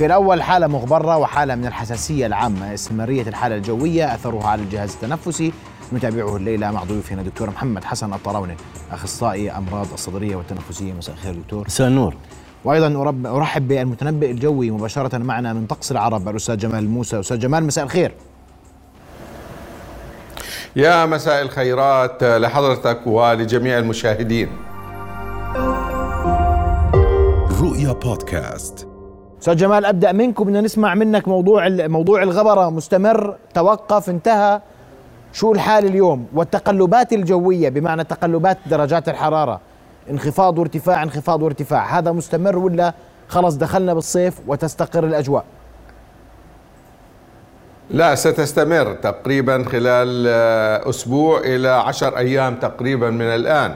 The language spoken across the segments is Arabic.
في الأول حالة مغبرة وحالة من الحساسية العامة. استمرارية الحالة الجوية أثرها على الجهاز التنفسي. نتابعه الليلة مع ضيوفنا دكتور محمد حسن الطراوني أخصائي أمراض الصدرية والتنفسية. مساء الخير دكتور. مساء النور. وأيضا أرحب بالمتنبئ الجوي مباشرة معنا من طقس العرب الأستاذ جمال موسى. أستاذ جمال مساء الخير. يا مساء الخيرات لحضرتك ولجميع المشاهدين. رؤيا بودكاست. أستاذ جمال أبدأ منكم بدنا نسمع منك موضوع موضوع الغبرة. مستمر توقف انتهى. شو الحال اليوم؟ والتقلبات الجوية بمعنى تقلبات درجات الحرارة. انخفاض وارتفاع انخفاض وارتفاع. هذا مستمر ولا خلص دخلنا بالصيف وتستقر الأجواء؟ لا ستستمر تقريبا خلال أسبوع إلى عشر أيام تقريبا من الآن.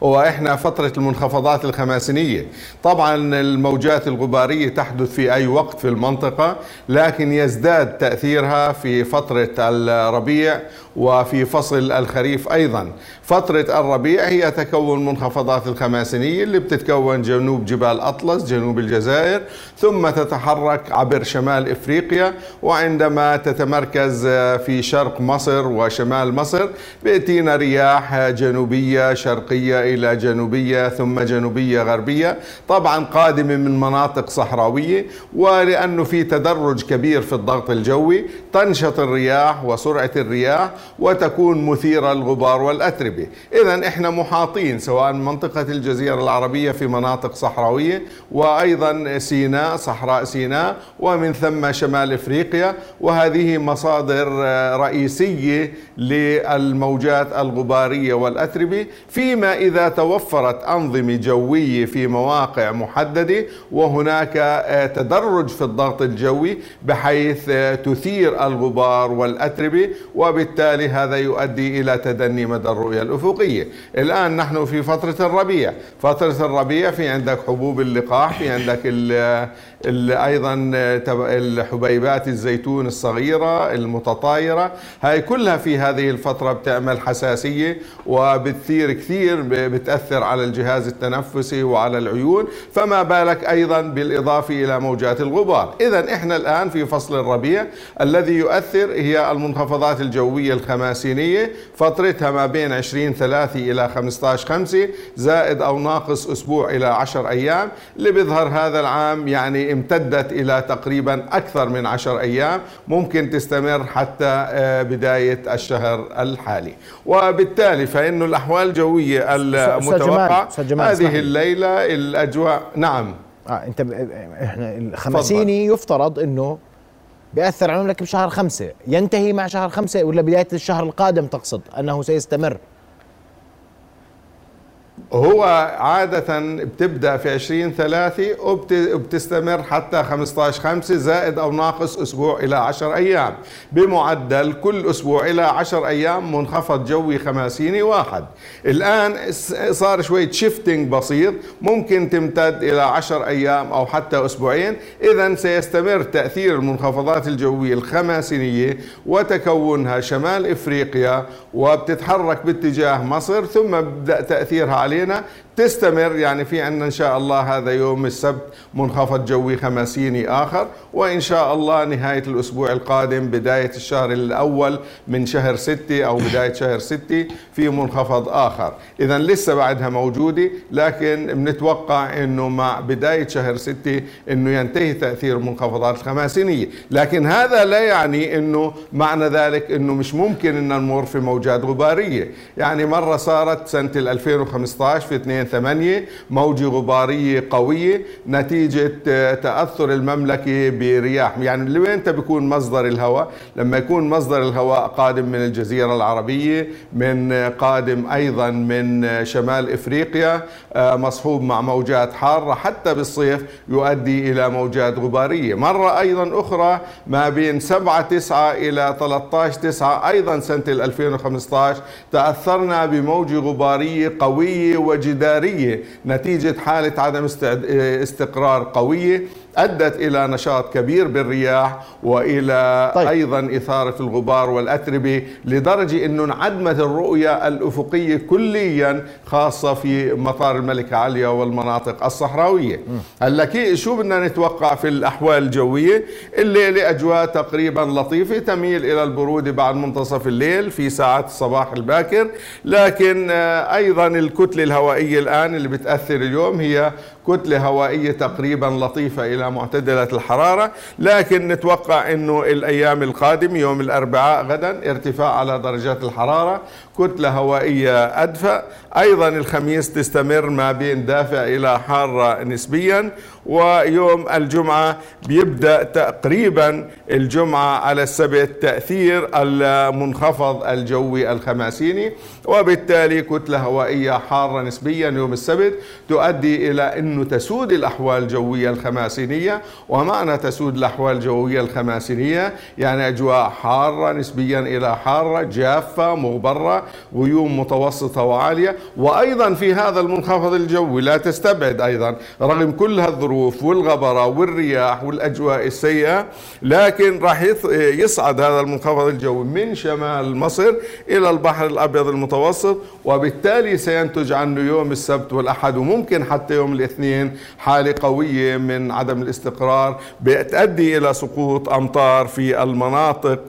وإحنا فترة المنخفضات الخماسينية. طبعا الموجات الغبارية تحدث في أي وقت في المنطقة لكن يزداد تأثيرها في فترة الربيع وفي فصل الخريف أيضا. فترة الربيع هي تكون منخفضات الخماسينيه اللي بتتكون جنوب جبال أطلس جنوب الجزائر ثم تتحرك عبر شمال إفريقيا وعندما تتمركز في شرق مصر وشمال مصر بيأتينا رياح جنوبية شرقية إلى جنوبية ثم جنوبية غربية طبعا قادمة من مناطق صحراوية ولأنه في تدرج كبير في الضغط الجوي. تنشط الرياح وسرعة الرياح وتكون مثيرة للغبار والأتربة. إذا إحنا محاطين سواء منطقة الجزيرة العربية في مناطق صحراوية وأيضا سيناء صحراء سيناء ومن ثم شمال إفريقيا. وهذه مصادر رئيسية للموجات الغبارية والأتربة. فيما إذا إذا توفرت أنظمة جوية في مواقع محددة وهناك آه، تدرج في الضغط الجوي بحيث آه، تثير الغبار والأتربة وبالتالي هذا يؤدي إلى تدني مدى الرؤية الأفقية. الآن نحن في فترة الربيع. فترة الربيع في عندك حبوب اللقاح في عندك أيضا آه، الحبيبات الزيتون الصغيرة المتطايرة. هاي كلها في هذه الفترة بتعمل حساسية وبتثير كثير بتأثر على الجهاز التنفسي وعلى العيون. فما بالك أيضا بالإضافة إلى موجات الغبار. اذا إحنا الآن في فصل الربيع الذي يؤثر هي المنخفضات الجوية الخماسينية. فترتها ما بين 20 3 إلى 15 5 زائد أو ناقص أسبوع إلى 10 أيام. اللي بيظهر هذا العام يعني امتدت إلى تقريبا أكثر من عشر أيام ممكن تستمر حتى آه، بداية الشهر الحالي. وبالتالي فإنه الأحوال الجوية المتوقعة هذه الليلة الأجواء. نعم. آه أنت إحنا الخمسيني يفترض إنه بيأثر على المملكة بشهر خمسة. ينتهي مع شهر خمسة ولا بداية الشهر القادم تقصد أنه سيستمر؟ هو عادة بتبدأ في 20 3 وبتستمر حتى 15 5 زائد أو ناقص أسبوع إلى 10 أيام. بمعدل كل أسبوع إلى 10 أيام منخفض جوي خماسيني واحد. الآن صار شوية shifting بسيط ممكن تمتد إلى 10 أيام أو حتى أسبوعين. إذا سيستمر تأثير المنخفضات الجوية الخماسينية وتكونها شمال إفريقيا وبتتحرك باتجاه مصر ثم بدأ تأثيرها على Madalena né? تستمر يعني في عندنا إن شاء الله هذا يوم السبت منخفض جوي خمسيني آخر وإن شاء الله نهاية الأسبوع القادم بداية الشهر الأول من شهر ستة أو بداية شهر ستة في منخفض آخر. إذا لسه بعدها موجودة لكن بنتوقع أنه مع بداية شهر ستة أنه ينتهي تأثير المنخفضات الخماسينية. لكن هذا لا يعني أنه معنى ذلك أنه مش ممكن أن نمر في موجات غبارية. يعني مرة صارت سنة 2015 في 2 8 موجة غبارية قوية نتيجة آه، تأثر المملكة برياح. يعني لوين بيكون مصدر الهواء؟ لما يكون مصدر الهواء قادم من الجزيرة العربية من آه، قادم أيضا من آه، شمال إفريقيا مصحوب مع موجات حارة حتى بالصيف يؤدي إلى موجات غبارية. مرة أيضا أخرى ما بين 7 9 إلى 13 9 أيضا سنة 2015 تأثرنا بموجة غبارية قوية وجدارية نتيجة حالة عدم استقرار قوية. أدت إلى نشاط كبير بالرياح وإلى طيب. أيضا إثارة الغبار والأتربة لدرجة أنه انعدمت الرؤية الأفقية كليا خاصة في مطار الملكة عليا والمناطق الصحراوية. هلأ شو بدنا نتوقع في الأحوال الجوية؟ الليلة أجواء تقريبا لطيفة تميل إلى البرودة بعد منتصف الليل في ساعات الصباح الباكر. لكن آه، أيضا الكتلة الهوائية الآن اللي بتأثر اليوم هي كتلة هوائية تقريبا لطيفة إلى معتدلة الحرارة لكن نتوقع أنه الأيام القادمة يوم الأربعاء غدا ارتفاع على درجات الحرارة كتلة هوائية أدفأ. أيضا الخميس تستمر ما بين دافع إلى حارة نسبيا. ويوم الجمعة بيبدأ تقريبا الجمعة على السبت تأثير المنخفض الجوي الخماسيني وبالتالي كتلة هوائية حارة نسبيا يوم السبت تؤدي إلى أنه تسود الأحوال الجوية الخماسينية. ومعنى تسود الأحوال الجوية الخماسينية يعني أجواء حارة نسبيا إلى حارة جافة مغبرة غيوم متوسطة وعالية. وأيضا في هذا المنخفض الجوي لا تستبعد أيضا رغم كل هالظروف والغبرة والرياح والأجواء السيئة لكن راح يصعد هذا المنخفض الجوي من شمال مصر إلى البحر الأبيض المتوسط وبالتالي سينتج عنه يوم السبت والأحد وممكن حتى يوم الاثنين حالة قوية من عدم الاستقرار بتؤدي إلى سقوط أمطار في المناطق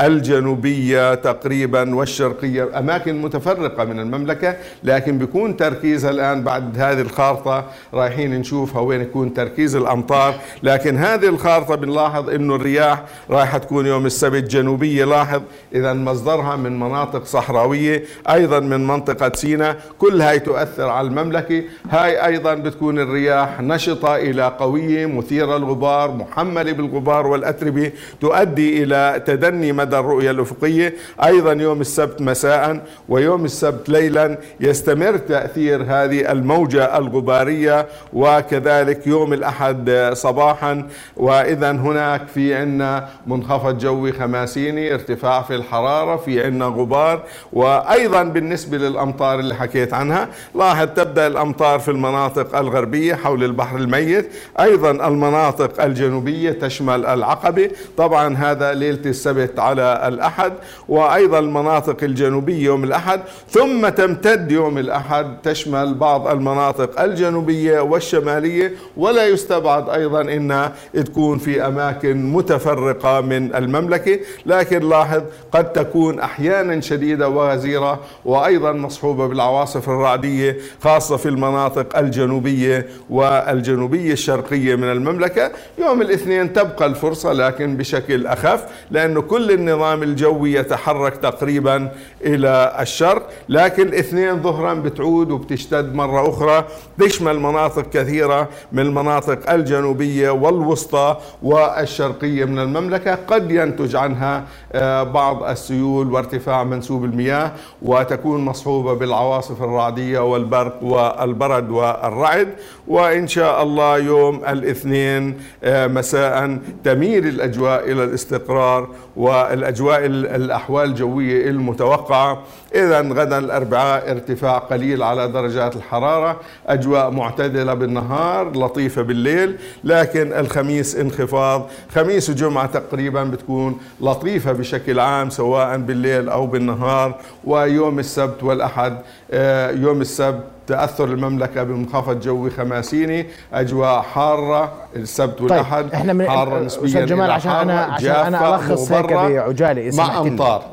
الجنوبية تقريبا والشرقية أماكن متفرقة من المملكة لكن بيكون تركيزها الآن بعد هذه الخارطة رايحين نشوفها وين يكون تركيز الأمطار. لكن هذه الخارطة بنلاحظ أنه الرياح رايحة تكون يوم السبت جنوبية. لاحظ إذا مصدرها من مناطق صحراوية أيضا من منطقة سيناء كل هاي تؤثر على المملكة. هاي أيضا بتكون الرياح نشطة إلى قوية مثيرة الغبار محملة بالغبار والأتربة تؤدي إلى تدني مدى الرؤية الأفقية. أيضا يوم السبت مساء ويوم السبت ليلا يستمر تأثير هذه الموجة الغبارية وكذلك يوم الأحد صباحا. وإذا هناك في عنا منخفض جوي خماسيني ارتفاع في الحرارة في عنا غبار. وأيضا بالنسبة للأمطار اللي حكيت عنها لاحظ تبدأ الأمطار في المناطق الغربية حول البحر الميت. أيضا المناطق الجنوبية تشمل العقبة. طبعا هذا ليلة السبت على الأحد. وأيضا المناطق الجنوبية يوم الأحد. ثم تمتد يوم الأحد تشمل بعض المناطق الجنوبية والشمالية. ولا يستبعد أيضا أنها تكون في أماكن متفرقة من المملكة. لكن لاحظ قد تكون أحيانا شديدة وغزيرة وأيضا مصحوبة بالعواصف الرعدية خاصة في المناطق الجنوبية والجنوبية الشرقية من المملكة. يوم الاثنين تبقى الفرصة لكن بشكل أخف لأنه كل النظام الجوي يتحرك تقريبا إلى الشرق. لكن الاثنين ظهرا بتعود وبتشتد مرة أخرى. تشمل مناطق كثيرة من المناطق الجنوبية والوسطى والشرقية من المملكة. قد ينتج عنها آه، بعض السيول وارتفاع منسوب المياه وتكون مصحوبة بالعواصف الرعدية والبرق والبرد والرعد. وإن شاء الله يوم الاثنين آه، مساء تميل الأجواء إلى الاستقرار والأجواء الأحوال الجوية المتوقعة. إذا غدا الأربعاء ارتفاع قليل على درجات الحرارة أجواء معتدلة بالنهار. لطيفة بالليل لكن الخميس انخفاض. خميس وجمعة تقريبا بتكون لطيفة بشكل عام سواء بالليل أو بالنهار. ويوم السبت والأحد آه، يوم السبت تأثر المملكة بمنخفض جوي خماسيني. أجواء حارة السبت طيب، والأحد طيب إحنا من حارة نسبيا جمال عشان أنا عشان أنا ألخص هيك بعجاله مع أمطار.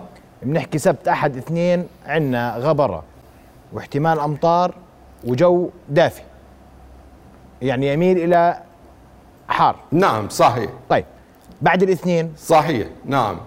بنحكي سبت أحد اثنين عندنا غبرة. واحتمال أمطار وجو دافي. يعني يميل إلى حار. نعم صحيح. طيب بعد الاثنين؟ صحيح نعم.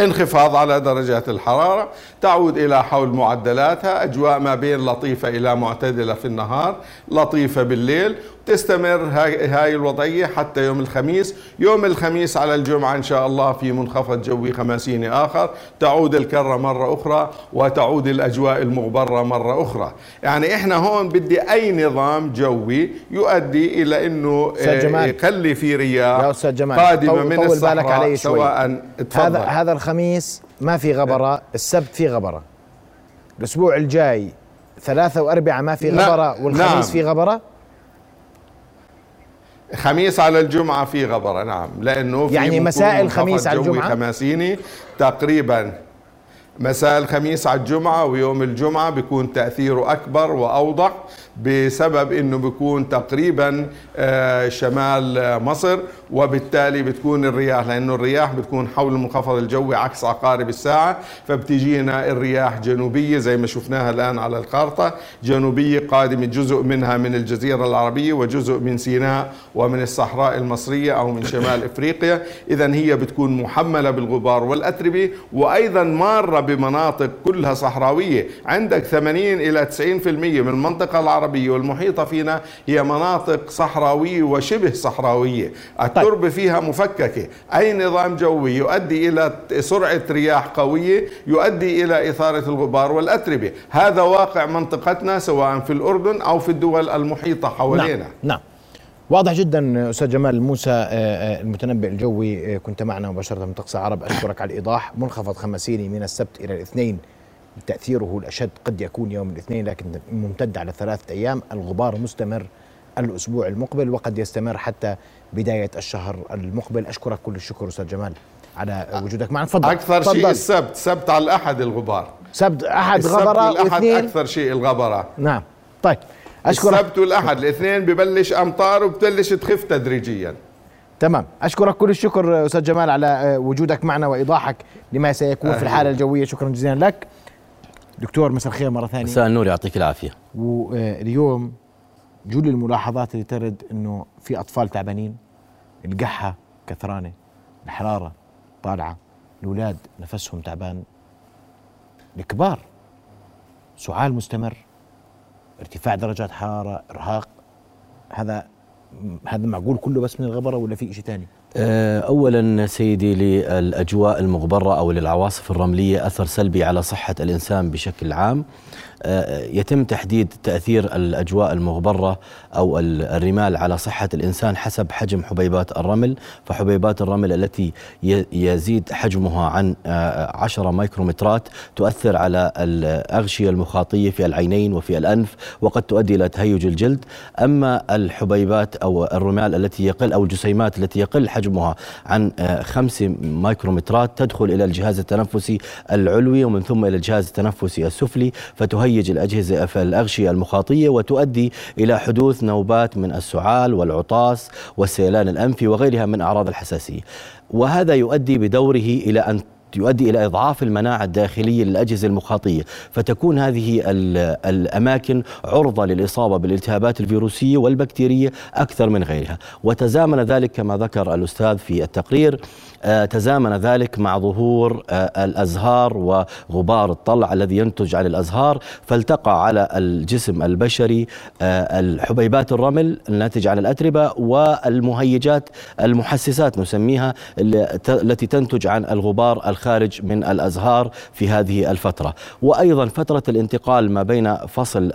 انخفاض على درجات الحرارة تعود إلى حول معدلاتها أجواء ما بين لطيفة إلى معتدلة في النهار لطيفة بالليل تستمر هاي, الوضعية حتى يوم الخميس. يوم الخميس على الجمعة إن شاء الله في منخفض جوي خماسيني آخر. تعود الكرة مرة أخرى وتعود الأجواء المغبرة مرة أخرى. يعني إحنا هون بدي أي نظام جوي يؤدي إلى أنه يخلي في رياح قادمة من الصحراء سواء هذا هذا الخميس ما في غبرة السبت في غبرة. الأسبوع الجاي ثلاثة وأربعة ما في غبرة والخميس نعم. في غبرة؟ خميس على الجمعة في غبرة نعم. لأنه في يعني مساء الخميس على الجمعة؟ خماسيني. تقريبا مساء الخميس على الجمعة ويوم الجمعة بيكون تأثيره أكبر وأوضح. بسبب إنه بيكون تقريبا آه، شمال مصر وبالتالي بتكون الرياح لأنه الرياح بتكون حول المنخفض الجوي عكس عقارب الساعة فبتجينا الرياح جنوبية زي ما شفناها الآن على الخارطة جنوبية قادمة جزء منها من الجزيرة العربية وجزء من سيناء ومن الصحراء المصرية أو من شمال إفريقيا. اذا هي بتكون محملة بالغبار والأتربة وأيضا مارة بمناطق كلها صحراوية عندك 80 إلى 90% من المنطقة العربية العربية والمحيطة فينا هي مناطق صحراوية وشبه صحراوية. التربة طيب. فيها مفككة. أي نظام جوي يؤدي إلى سرعة رياح قوية يؤدي إلى إثارة الغبار والأتربة. هذا واقع منطقتنا سواء في الأردن أو في الدول المحيطة حوالينا. نعم, نعم. واضح جدا أستاذ جمال موسى آه، آه، المتنبئ الجوي آه، كنت معنا مباشرة من طقس العرب أشكرك على الإيضاح. منخفض خمسيني من السبت إلى الاثنين تأثيره الأشد قد يكون يوم الاثنين لكن ممتد على ثلاثة أيام. الغبار مستمر الأسبوع المقبل وقد يستمر حتى بداية الشهر المقبل. أشكرك كل الشكر أستاذ جمال على وجودك معنا. تفضل. أكثر شيء السبت سبت على الأحد الغبار. سبت أحد غبرة الأحد أكثر شيء الغبرة نعم. طيب. أشكرك. السبت والأحد الاثنين ببلش أمطار وبتبلش تخف تدريجيا. تمام. أشكرك كل الشكر أستاذ جمال على وجودك معنا وإيضاحك لما سيكون. في الحالة الجوية. شكرا جزيلا لك. دكتور مساء الخير مرة ثانية. مساء النور يعطيك العافية. واليوم جل الملاحظات اللي ترد إنه في أطفال تعبانين القحة كثرانة الحرارة طالعة الأولاد نفسهم تعبان. الكبار سعال مستمر ارتفاع درجات حرارة إرهاق. هذا هذا معقول كله بس من الغبرة ولا في شيء ثاني آه، اولا سيدي للأجواء المغبرة أو للعواصف الرملية أثر سلبي على صحة الإنسان بشكل عام. يتم تحديد تأثير الأجواء المغبرة أو الرمال على صحة الإنسان حسب حجم حبيبات الرمل فحبيبات الرمل التي يزيد حجمها عن 10 آه، مايكرومترات تؤثر على الأغشية المخاطية في العينين وفي الأنف وقد تؤدي إلى تهيج الجلد. أما الحبيبات أو الرمال التي يقل أو الجسيمات التي يقل حجمها عن 5 آه، مايكرومترات تدخل إلى الجهاز التنفسي العلوي ومن ثم إلى الجهاز التنفسي السفلي فتهيج تهيج الأجهزة الأغشية المخاطية وتؤدي إلى حدوث نوبات من السعال والعطاس والسيلان الأنفي وغيرها من أعراض الحساسية. وهذا يؤدي بدوره إلى أن يؤدي إلى إضعاف المناعة الداخلية للأجهزة المخاطية، فتكون هذه الأماكن عرضة للإصابة بالالتهابات الفيروسية والبكتيرية أكثر من غيرها، وتزامن ذلك كما ذكر الأستاذ في التقرير تزامن ذلك مع ظهور آه، الأزهار وغبار الطلع الذي ينتج عن الأزهار فالتقى على الجسم البشري آه، الحبيبات الرمل الناتجه عن الأتربة والمهيجات المحسسات نسميها التي تنتج عن الغبار الخارج من الأزهار في هذه الفترة. وأيضا فترة الانتقال ما بين فصل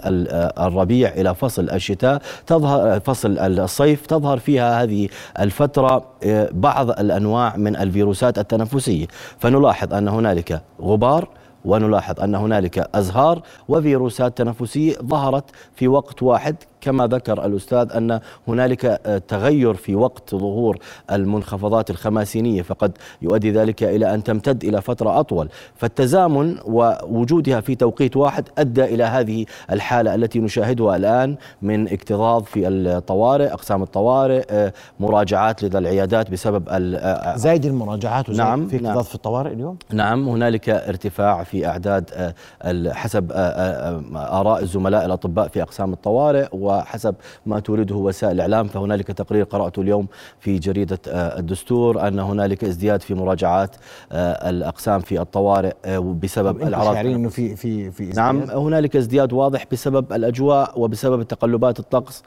الربيع إلى فصل الشتاء تظهر فصل الصيف تظهر فيها هذه الفترة بعض الأنواع من الفيروسات التنفسية. فنلاحظ أن هنالك غبار ونلاحظ أن هنالك أزهار وفيروسات تنفسية ظهرت في وقت واحد كما ذكر الأستاذ أن هنالك آه، تغير في وقت ظهور المنخفضات الخماسينية فقد يؤدي ذلك إلى أن تمتد إلى فترة أطول. فالتزامن ووجودها في توقيت واحد أدى إلى هذه الحالة التي نشاهدها الآن من اكتظاظ في الطوارئ أقسام الطوارئ آه، مراجعات لدى العيادات بسبب آه، زايد المراجعات نعم في اكتظاظ نعم. في الطوارئ اليوم؟ نعم هنالك ارتفاع في أعداد حسب آراء الزملاء الأطباء في أقسام الطوارئ وحسب ما تورده وسائل الإعلام فهنالك تقرير قرأته اليوم في جريدة آه، الدستور أن هنالك ازدياد في مراجعات آه، الأقسام في الطوارئ آه، بسبب الأعراض إنه في في في ازدياد؟ نعم هنالك ازدياد واضح بسبب الأجواء وبسبب تقلبات الطقس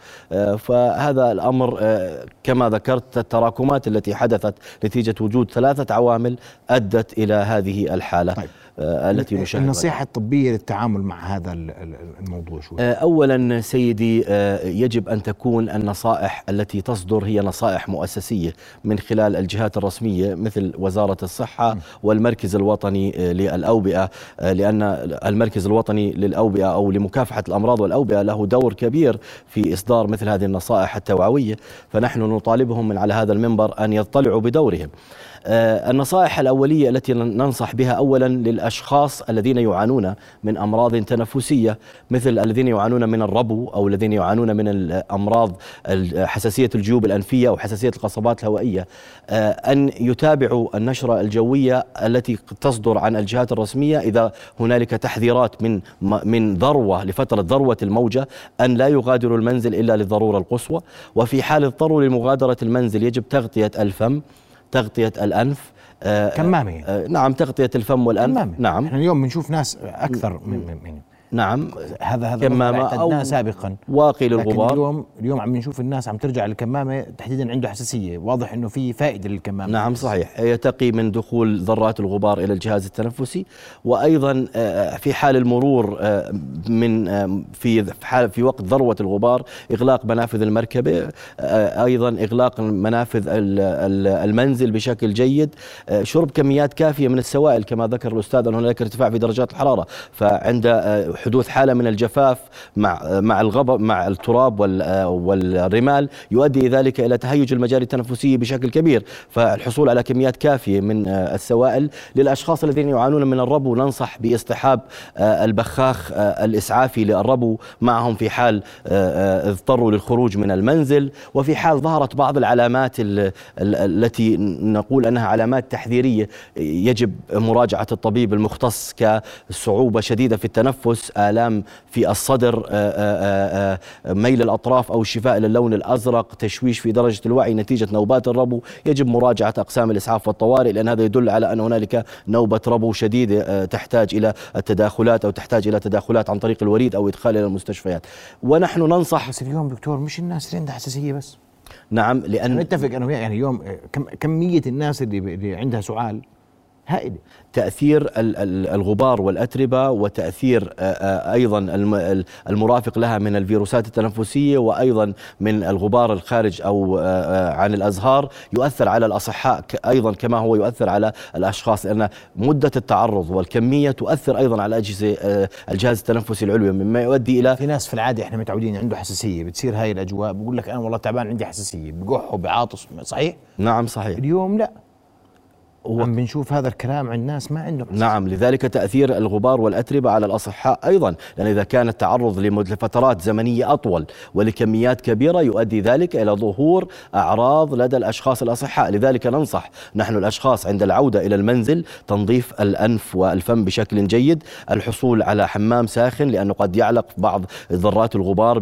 فهذا الأمر كما ذكرت التراكمات التي حدثت نتيجة وجود ثلاثة عوامل أدت إلى هذه الحالة طيب. التي نشاهدها النصيحة الطبية للتعامل مع هذا الموضوع شو أولا سيدي يجب أن تكون النصائح التي تصدر هي نصائح مؤسسية من خلال الجهات الرسمية مثل وزارة الصحة والمركز الوطني للأوبئة. لأن المركز الوطني للأوبئة أو لمكافحة الأمراض والأوبئة له دور كبير في إصدار مثل هذه النصائح التوعوية. فنحن نطالبهم من على هذا المنبر أن يطلعوا بدورهم. آه، النصائح الأولية التي ننصح بها أولا للأشخاص الذين يعانون من أمراض تنفسية مثل الذين يعانون من الربو أو الذين يعانون من الأمراض حساسية الجيوب الأنفية أو حساسية القصبات الهوائية. آه، أن يتابعوا النشرة الجوية التي تصدر عن الجهات الرسمية إذا هنالك تحذيرات من من ذروة لفترة ذروة الموجة أن لا يغادروا المنزل إلا للضرورة القصوى. وفي حال اضطروا لمغادرة المنزل يجب تغطية الفم. تغطية الأنف آه، كمامة آه نعم تغطية الفم والأنف. كمامة. نعم. إحنا اليوم بنشوف ناس أكثر من, من نعم هذا هذا كمامة أو سابقا. واقي للغبار اليوم اليوم عم نشوف الناس عم ترجع للكمامة تحديدا عنده حساسية. واضح إنه في فائدة للكمامة. نعم صحيح. يتقي من دخول ذرات الغبار إلى الجهاز التنفسي وأيضا آه، في حال المرور آه، من آه، في حال في وقت ذروة الغبار إغلاق منافذ المركبة أيضا إغلاق منافذ المنزل بشكل جيد. شرب كميات كافية من السوائل كما ذكر الأستاذ أن هناك ارتفاع في درجات الحرارة. فعند حدوث حالة من الجفاف مع مع الغبر مع التراب والرمال يؤدي ذلك إلى تهيج المجاري التنفسية بشكل كبير فالحصول على كميات كافية من السوائل للأشخاص الذين يعانون من الربو ننصح باصطحاب البخاخ الإسعافي للربو. معهم في حال اضطروا للخروج من المنزل وفي حال ظهرت بعض العلامات التي نقول أنها علامات تحذيرية يجب مراجعة الطبيب المختص كصعوبة شديدة في التنفس. آلام في الصدر آه، آه، آه، ميل الأطراف أو الشفاء إلى اللون الأزرق تشويش في درجة الوعي نتيجة نوبات الربو. يجب مراجعة أقسام الإسعاف والطوارئ لأن هذا يدل على أن هنالك نوبة ربو شديدة تحتاج إلى التداخلات أو تحتاج إلى تداخلات عن طريق الوريد أو إدخال إلى المستشفيات. ونحن ننصح بس اليوم دكتور مش الناس اللي عندها حساسية بس؟ نعم لأن نتفق أنا يعني اليوم كم كمية الناس اللي, اللي عندها سعال هائلة تأثير الغبار والأتربة وتأثير أيضا المرافق لها من الفيروسات التنفسية وأيضا من الغبار الخارج أو عن الأزهار يؤثر على الأصحاء أيضا كما هو يؤثر على الأشخاص لأن مدة التعرض والكمية تؤثر أيضا على أجهزة الجهاز التنفسي العلوي مما يؤدي إلى في ناس في العادة إحنا متعودين عنده حساسية بتصير هاي الأجواء بقول لك أنا والله تعبان عندي حساسية بقح وبعاطس صحيح؟ نعم صحيح. اليوم لا. عم بنشوف هذا الكلام عند ناس ما عندهم نعم لذلك تأثير الغبار والأتربة على الأصحاء أيضا لأن إذا كان التعرض لفترات زمنية أطول ولكميات كبيرة يؤدي ذلك إلى ظهور أعراض لدى الأشخاص الأصحاء. لذلك ننصح نحن الأشخاص عند العودة إلى المنزل تنظيف الأنف والفم بشكل جيد الحصول على حمام ساخن لأنه قد يعلق بعض ذرات الغبار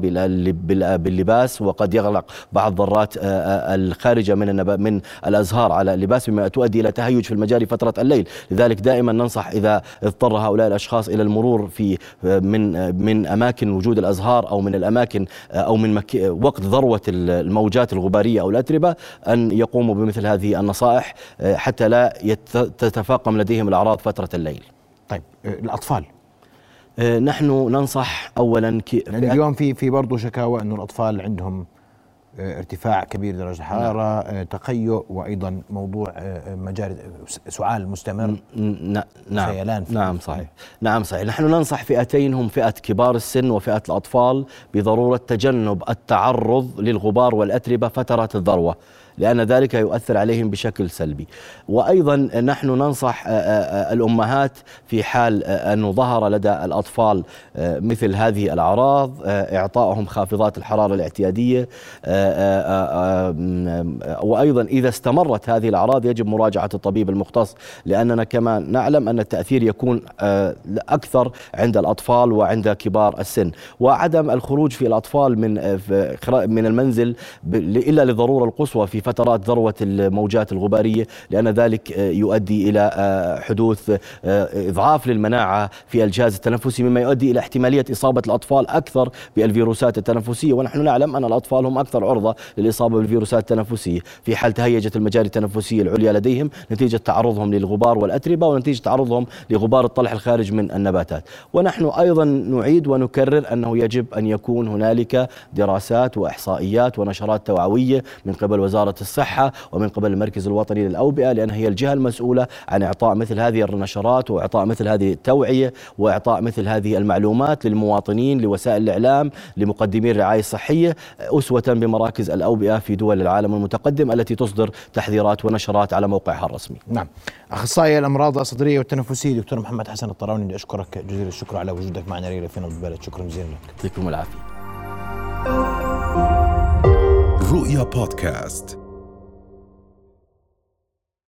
باللباس وقد يغلق بعض ذرات الخارجة من من الأزهار على اللباس مما تؤدي إلى تهيج في المجاري فترة الليل. لذلك دائما ننصح إذا اضطر هؤلاء الأشخاص إلى المرور في من من أماكن وجود الأزهار أو من الأماكن أو من مك وقت ذروة الموجات الغبارية أو الأتربة أن يقوموا بمثل هذه النصائح حتى لا تتفاقم لديهم الأعراض فترة الليل. طيب الأطفال. نحن ننصح اولا يعني اليوم في في برضه شكاوى انه الأطفال عندهم ارتفاع كبير درجة الحرارة نعم. تقيؤ وأيضا موضوع آه، مجاري سعال مستمر. نعم خيلان نعم صحيح. نعم صحيح. نحن ننصح فئتين هم فئة كبار السن وفئة الأطفال بضرورة تجنب التعرض للغبار والأتربة فترات الذروة. لأن ذلك يؤثر عليهم بشكل سلبي. وأيضا نحن ننصح آه، آه، الأمهات في حال آه، أنه ظهر لدى الأطفال مثل هذه الأعراض إعطائهم خافضات الحرارة الاعتيادية وأيضا إذا استمرت هذه الأعراض يجب مراجعة الطبيب المختص لأننا كما نعلم أن التأثير يكون أكثر عند الأطفال وعند كبار السن. وعدم الخروج في الأطفال من من المنزل إلا للضرورة القصوى في فترات ذروة الموجات الغبارية لأن ذلك يؤدي إلى حدوث إضعاف للمناعة في الجهاز التنفسي مما يؤدي إلى احتمالية إصابة الأطفال أكثر بالفيروسات التنفسية. ونحن نعلم أن الأطفال هم أكثر عرضة للإصابة بالفيروسات التنفسية. في حال تهيجت المجاري التنفسية العليا لديهم نتيجة تعرضهم للغبار والأتربة ونتيجة تعرضهم لغبار الطلح الخارج من النباتات. ونحن أيضا نعيد ونكرر أنه يجب أن يكون هنالك دراسات وإحصائيات ونشرات توعوية من قبل وزارة الصحة ومن قبل المركز الوطني للأوبئة لأن هي الجهة المسؤولة عن إعطاء مثل هذه النشرات وإعطاء مثل هذه التوعية وإعطاء مثل هذه المعلومات للمواطنين لوسائل الإعلام لمقدمي الرعاية الصحية أسوة بمراكز الأوبئة في دول العالم المتقدم التي تصدر تحذيرات ونشرات على موقعها الرسمي. نعم. أخصائي الأمراض الصدرية والتنفسية دكتور محمد حسن الطراوني بدي أشكرك جزيل الشكر على وجودك معنا ليلة في نبض البلد شكرا جزيلا لك. يعطيكم العافية. رؤيا بودكاست.